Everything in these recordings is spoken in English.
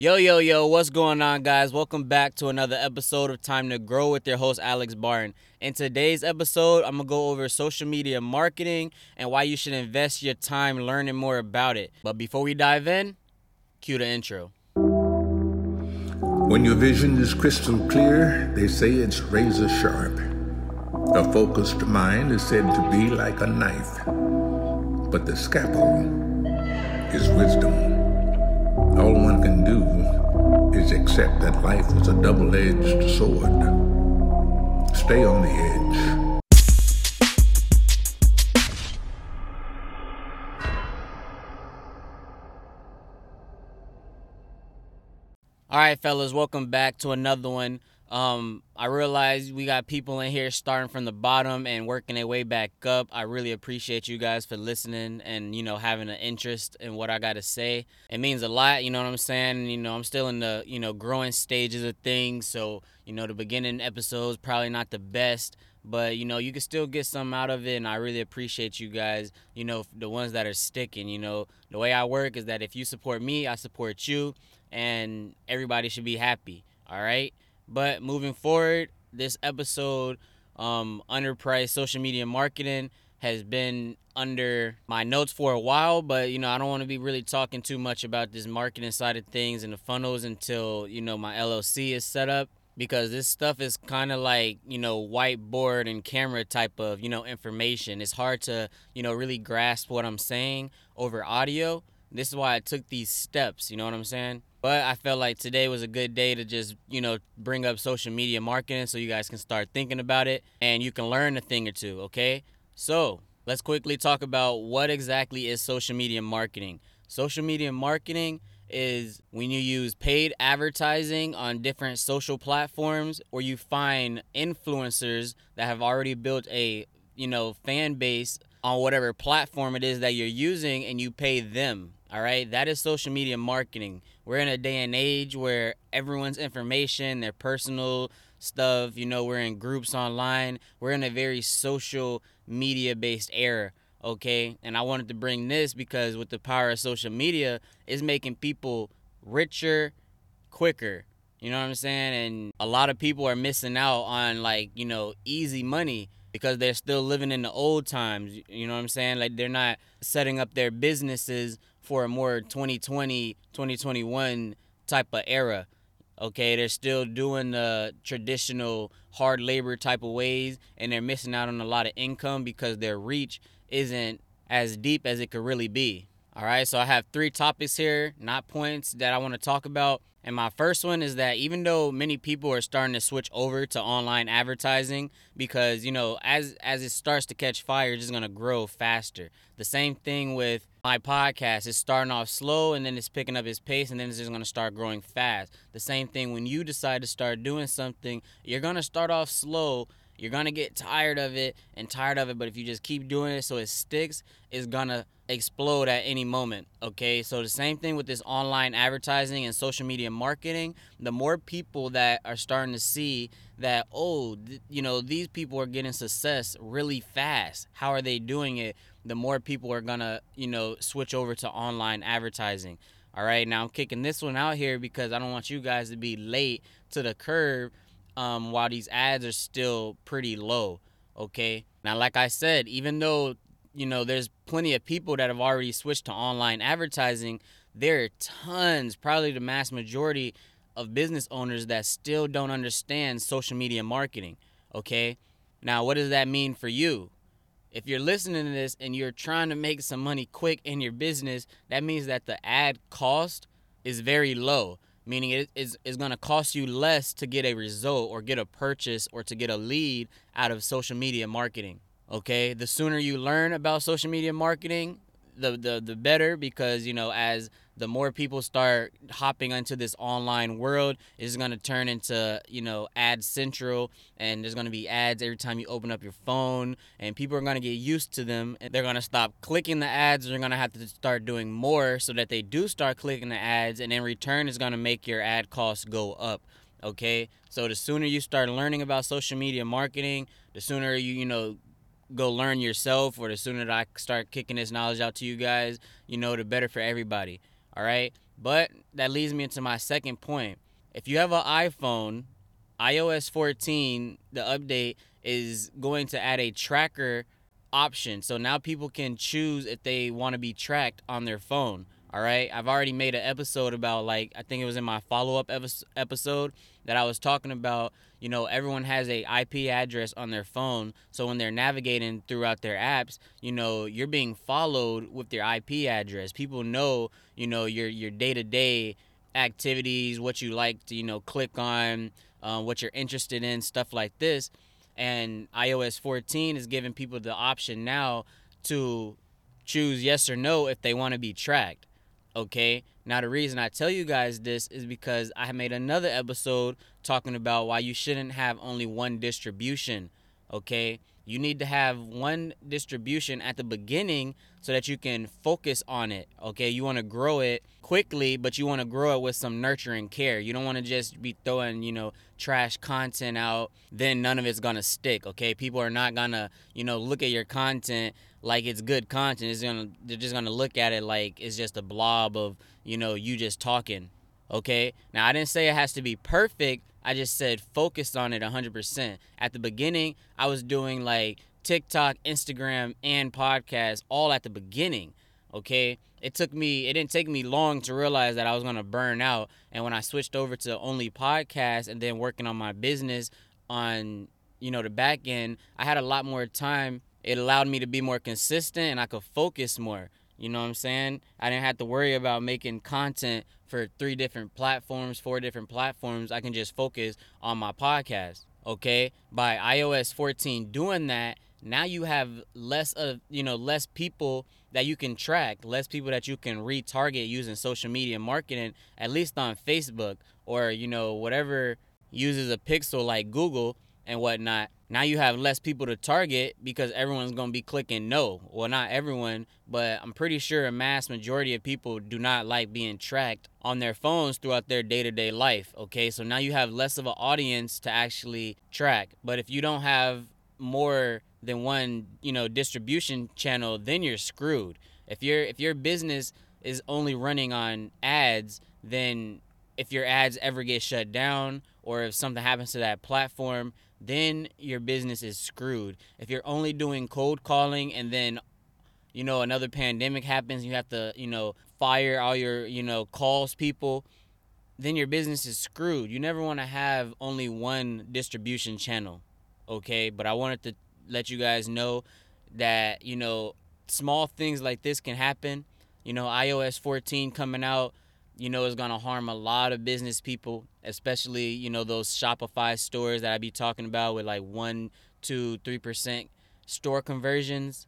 Yo, yo, yo, what's going on, guys? Welcome back to another episode of Time to Grow with your host, Alex Barton. In today's episode, I'm gonna go over social media marketing and why you should invest your time learning more about it. But before we dive in, cue the intro. When your vision is crystal clear, they say it's razor sharp. A focused mind is said to be like a knife, but the scalpel is wisdom. All one can do is accept that life is a double edged sword. Stay on the edge. All right, fellas, welcome back to another one. Um, I realize we got people in here starting from the bottom and working their way back up. I really appreciate you guys for listening and you know having an interest in what I got to say. It means a lot, you know what I'm saying? You know, I'm still in the you know growing stages of things, so you know the beginning episodes probably not the best, but you know you can still get some out of it, and I really appreciate you guys. You know the ones that are sticking. You know the way I work is that if you support me, I support you, and everybody should be happy. All right. But moving forward, this episode, um, underpriced social media marketing has been under my notes for a while, but you know, I don't want to be really talking too much about this marketing side of things and the funnels until, you know, my LLC is set up because this stuff is kind of like, you know, whiteboard and camera type of, you know, information. It's hard to, you know, really grasp what I'm saying over audio. This is why I took these steps, you know what I'm saying? But I felt like today was a good day to just, you know, bring up social media marketing so you guys can start thinking about it and you can learn a thing or two, okay? So, let's quickly talk about what exactly is social media marketing. Social media marketing is when you use paid advertising on different social platforms or you find influencers that have already built a, you know, fan base on whatever platform it is that you're using and you pay them. All right, that is social media marketing. We're in a day and age where everyone's information, their personal stuff, you know, we're in groups online. We're in a very social media based era, okay? And I wanted to bring this because with the power of social media, it's making people richer quicker. You know what I'm saying? And a lot of people are missing out on like, you know, easy money because they're still living in the old times. You know what I'm saying? Like they're not setting up their businesses for a more 2020, 2021 type of era. Okay, they're still doing the traditional hard labor type of ways and they're missing out on a lot of income because their reach isn't as deep as it could really be. All right, so I have three topics here, not points that I want to talk about. And my first one is that even though many people are starting to switch over to online advertising because, you know, as as it starts to catch fire, it's just going to grow faster. The same thing with my podcast. It's starting off slow and then it's picking up its pace and then it's just going to start growing fast. The same thing when you decide to start doing something, you're going to start off slow you're gonna get tired of it and tired of it, but if you just keep doing it so it sticks, it's gonna explode at any moment. Okay, so the same thing with this online advertising and social media marketing. The more people that are starting to see that, oh, th- you know, these people are getting success really fast. How are they doing it? The more people are gonna, you know, switch over to online advertising. All right, now I'm kicking this one out here because I don't want you guys to be late to the curve um, while these ads are still pretty low. Okay. Now, like I said, even though you know there's plenty of people that have already switched to online advertising, there are tons, probably the mass majority of business owners that still don't understand social media marketing. Okay. Now, what does that mean for you? If you're listening to this and you're trying to make some money quick in your business, that means that the ad cost is very low meaning it is, is going to cost you less to get a result or get a purchase or to get a lead out of social media marketing. Okay, the sooner you learn about social media marketing, the the the better because you know as the more people start hopping into this online world, it's going to turn into you know ad central, and there's going to be ads every time you open up your phone, and people are going to get used to them, and they're going to stop clicking the ads. They're going to have to start doing more so that they do start clicking the ads, and in return, is going to make your ad costs go up. Okay, so the sooner you start learning about social media marketing, the sooner you you know go learn yourself or the sooner that I start kicking this knowledge out to you guys, you know, the better for everybody. All right. But that leads me into my second point. If you have an iPhone, iOS 14, the update is going to add a tracker option. So now people can choose if they want to be tracked on their phone. All right. I've already made an episode about, like, I think it was in my follow up episode that I was talking about. You know, everyone has a IP address on their phone. So when they're navigating throughout their apps, you know, you're being followed with their IP address. People know, you know, your your day to day activities, what you like to, you know, click on, uh, what you're interested in, stuff like this. And iOS 14 is giving people the option now to choose yes or no if they want to be tracked. Okay. Now, the reason I tell you guys this is because I made another episode talking about why you shouldn't have only one distribution. Okay. You need to have one distribution at the beginning so that you can focus on it. Okay. You want to grow it quickly, but you want to grow it with some nurturing care. You don't want to just be throwing, you know, trash content out, then none of it's going to stick. Okay. People are not going to, you know, look at your content like it's good content. It's gonna they're just gonna look at it like it's just a blob of you know you just talking. Okay. Now I didn't say it has to be perfect. I just said focus on it 100%. At the beginning, I was doing like TikTok, Instagram, and podcast all at the beginning. Okay. It took me, it didn't take me long to realize that I was going to burn out. And when I switched over to only podcast and then working on my business on, you know, the back end, I had a lot more time it allowed me to be more consistent and I could focus more. You know what I'm saying? I didn't have to worry about making content for three different platforms, four different platforms. I can just focus on my podcast. Okay? By iOS 14 doing that, now you have less of, you know, less people that you can track, less people that you can retarget using social media marketing, at least on Facebook or, you know, whatever uses a pixel like Google and whatnot now you have less people to target because everyone's to be clicking no. Well, not everyone, but I'm pretty sure a mass majority of people do not like being tracked on their phones throughout their day to day life. Okay, so now you have less of an audience to actually track. But if you don't have more than one, you know, distribution channel, then you're screwed. If your if your business is only running on ads, then if your ads ever get shut down or if something happens to that platform, then your business is screwed. If you're only doing cold calling and then you know another pandemic happens, you have to, you know, fire all your, you know, calls people, then your business is screwed. You never want to have only one distribution channel. Okay? But I wanted to let you guys know that, you know, small things like this can happen. You know, iOS 14 coming out you know, is going to harm a lot of business people, especially, you know, those Shopify stores that I be talking about with like 1, 2, 3% store conversions.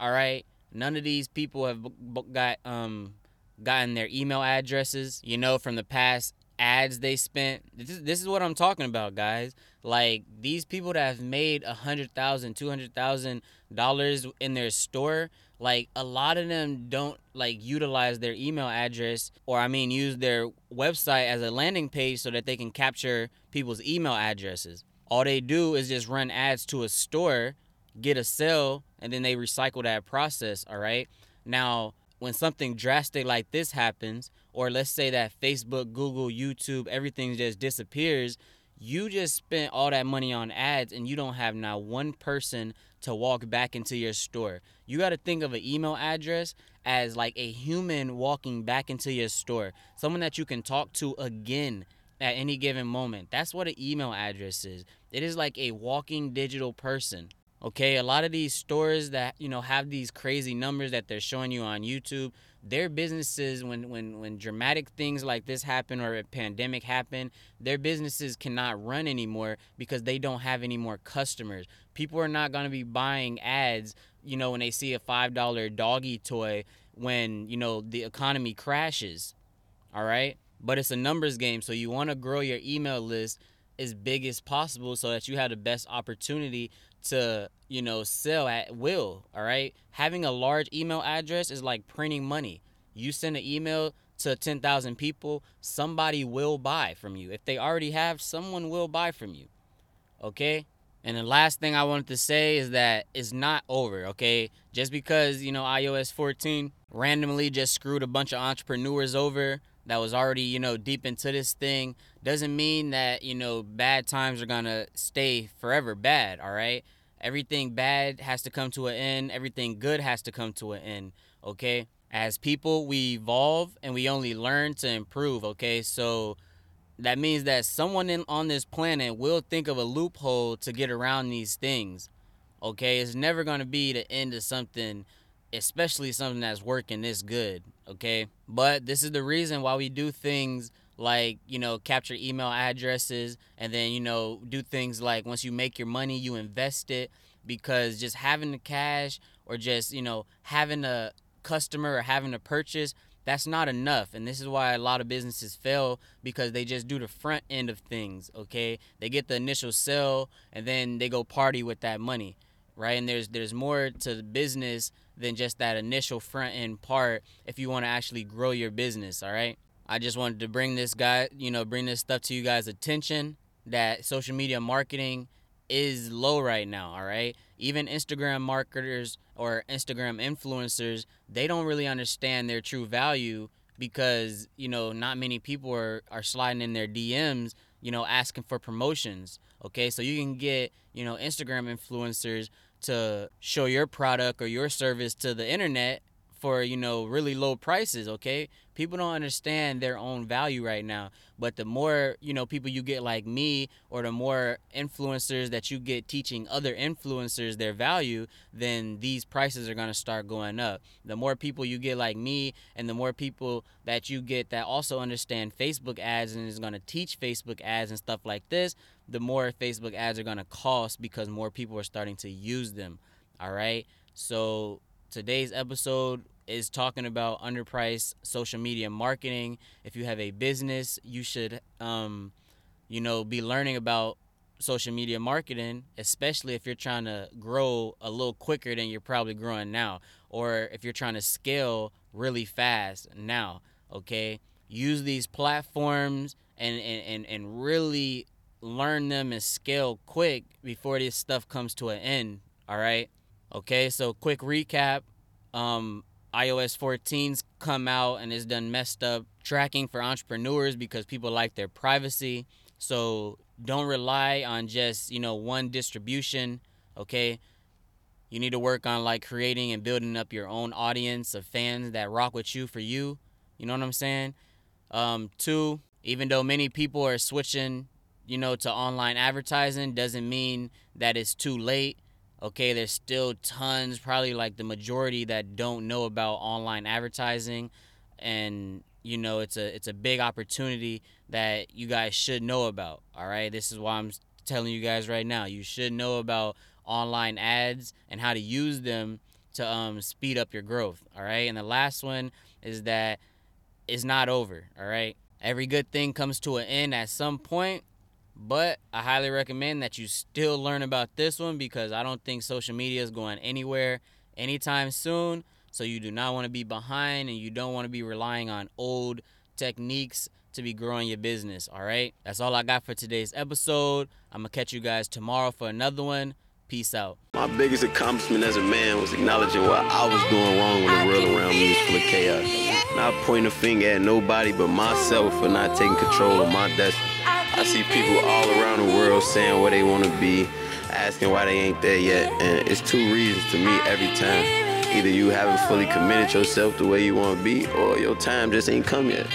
All right. None of these people have got um gotten their email addresses, you know, from the past ads they spent. This is, this is what I'm talking about, guys. Like these people that have made a hundred thousand, two hundred thousand dollars in their store, like a lot of them don't like utilize their email address or I mean use their website as a landing page so that they can capture people's email addresses. All they do is just run ads to a store, get a sale, and then they recycle that process, all right? Now, when something drastic like this happens, or let's say that Facebook, Google, YouTube, everything just disappears, you just spent all that money on ads and you don't have now one person to walk back into your store. You got to think of an email address as like a human walking back into your store, someone that you can talk to again at any given moment. That's what an email address is. It is like a walking digital person. Okay, a lot of these stores that you know have these crazy numbers that they're showing you on YouTube, their businesses when when when dramatic things like this happen or a pandemic happen, their businesses cannot run anymore because they don't have any more customers. People are not going to be buying ads, you know, when they see a $5 doggy toy when, you know, the economy crashes. All right? But it's a numbers game, so you want to grow your email list as big as possible so that you have the best opportunity to you know sell at will all right? Having a large email address is like printing money. You send an email to 10,000 people somebody will buy from you. If they already have someone will buy from you okay? And the last thing i wanted to say is that it's not over okay? Just because you know ios 14 randomly just screwed a bunch of entrepreneurs over that was already, you know, deep into this thing doesn't mean that, you know, bad times are going to stay forever bad, all right? Everything bad has to come to an end, everything good has to come to an end, okay? As people, we evolve and we only learn to improve, okay? So that means that someone in, on this planet will think of a loophole to get around these things, okay? It's never going to be the end of something especially something that's working this good, okay? But this is the reason why we do things like, you know, capture email addresses and then, you know, do things like once you make your money, you invest it because just having the cash or just, you know, having a customer or having a purchase, that's not enough. And this is why a lot of businesses fail because they just do the front end of things, okay? They get the initial sale and then they go party with that money right? And there's there's more to the business than just that initial front end part if you want to actually grow your business, all right? I just wanted to bring this guy, you know, bring this stuff to you guys' attention that social media marketing is low right now, all right? Even Instagram marketers or Instagram influencers, they don't really understand their true value because, you know, not many people are, are sliding in their DMs, you know, asking for promotions. Okay, so you can get, you know, Instagram influencers to show your product or your service to the internet for you know really low prices okay? People don't understand their own value right now but the more you know people you get like me or the more influencers that you get teaching other influencers their value then these prices are going to start going up. The more people you get like me and the more people that you get that also understand facebook ads and is going to teach facebook ads and stuff like this the more facebook ads are going to cost because more people are starting to use them all right so today's episode is talking about underpriced social media marketing. If you have a business, you should, um, you know, be learning about social media marketing, especially if you're trying to grow a little quicker than you're probably growing now, or if you're trying to scale really fast now. Okay, use these platforms and and and, and really learn them and scale quick before this stuff comes to an end. All right. Okay, so quick recap. Um, iOS 14's come out and it's done messed up tracking for entrepreneurs because people like their privacy. So don't rely on just, you know, one distribution, okay? You need to work on like creating and building up your own audience of fans that rock with you for you. You know what I'm saying? Um, two, even though many people are switching, you know, to online advertising, doesn't mean that it's too late. Okay, there's still tons, probably like the majority that don't know about online advertising and you know, it's a it's a big opportunity that you guys should know about. All right? This is why I'm telling you guys right now. You should know about online ads and how to use them to um, speed up your growth. All right? And the last one is that it's not over, all right? Every good thing comes to an end at some point but I highly recommend that you still learn about this one because I don't think social media is going anywhere anytime soon. So you do not want to be behind and you don't want to be relying on old techniques to be growing your business. All right. That's all I got for today's episode. I'm going to catch you guys tomorrow for another one. Peace out. My biggest accomplishment as a man was acknowledging what I was doing wrong when the world around me was full of chaos. Not pointing a finger at nobody but myself for not taking control of my destiny. I see people all around the world saying where they want to be, asking why they ain't there yet, and it's two reasons to me every time. Either you haven't fully committed yourself the way you want to be, or your time just ain't come yet.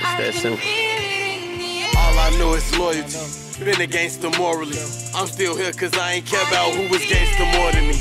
It's that simple. All I know is loyalty. Been a gangster morally. I'm still here cause I ain't care about who was gangster more than me.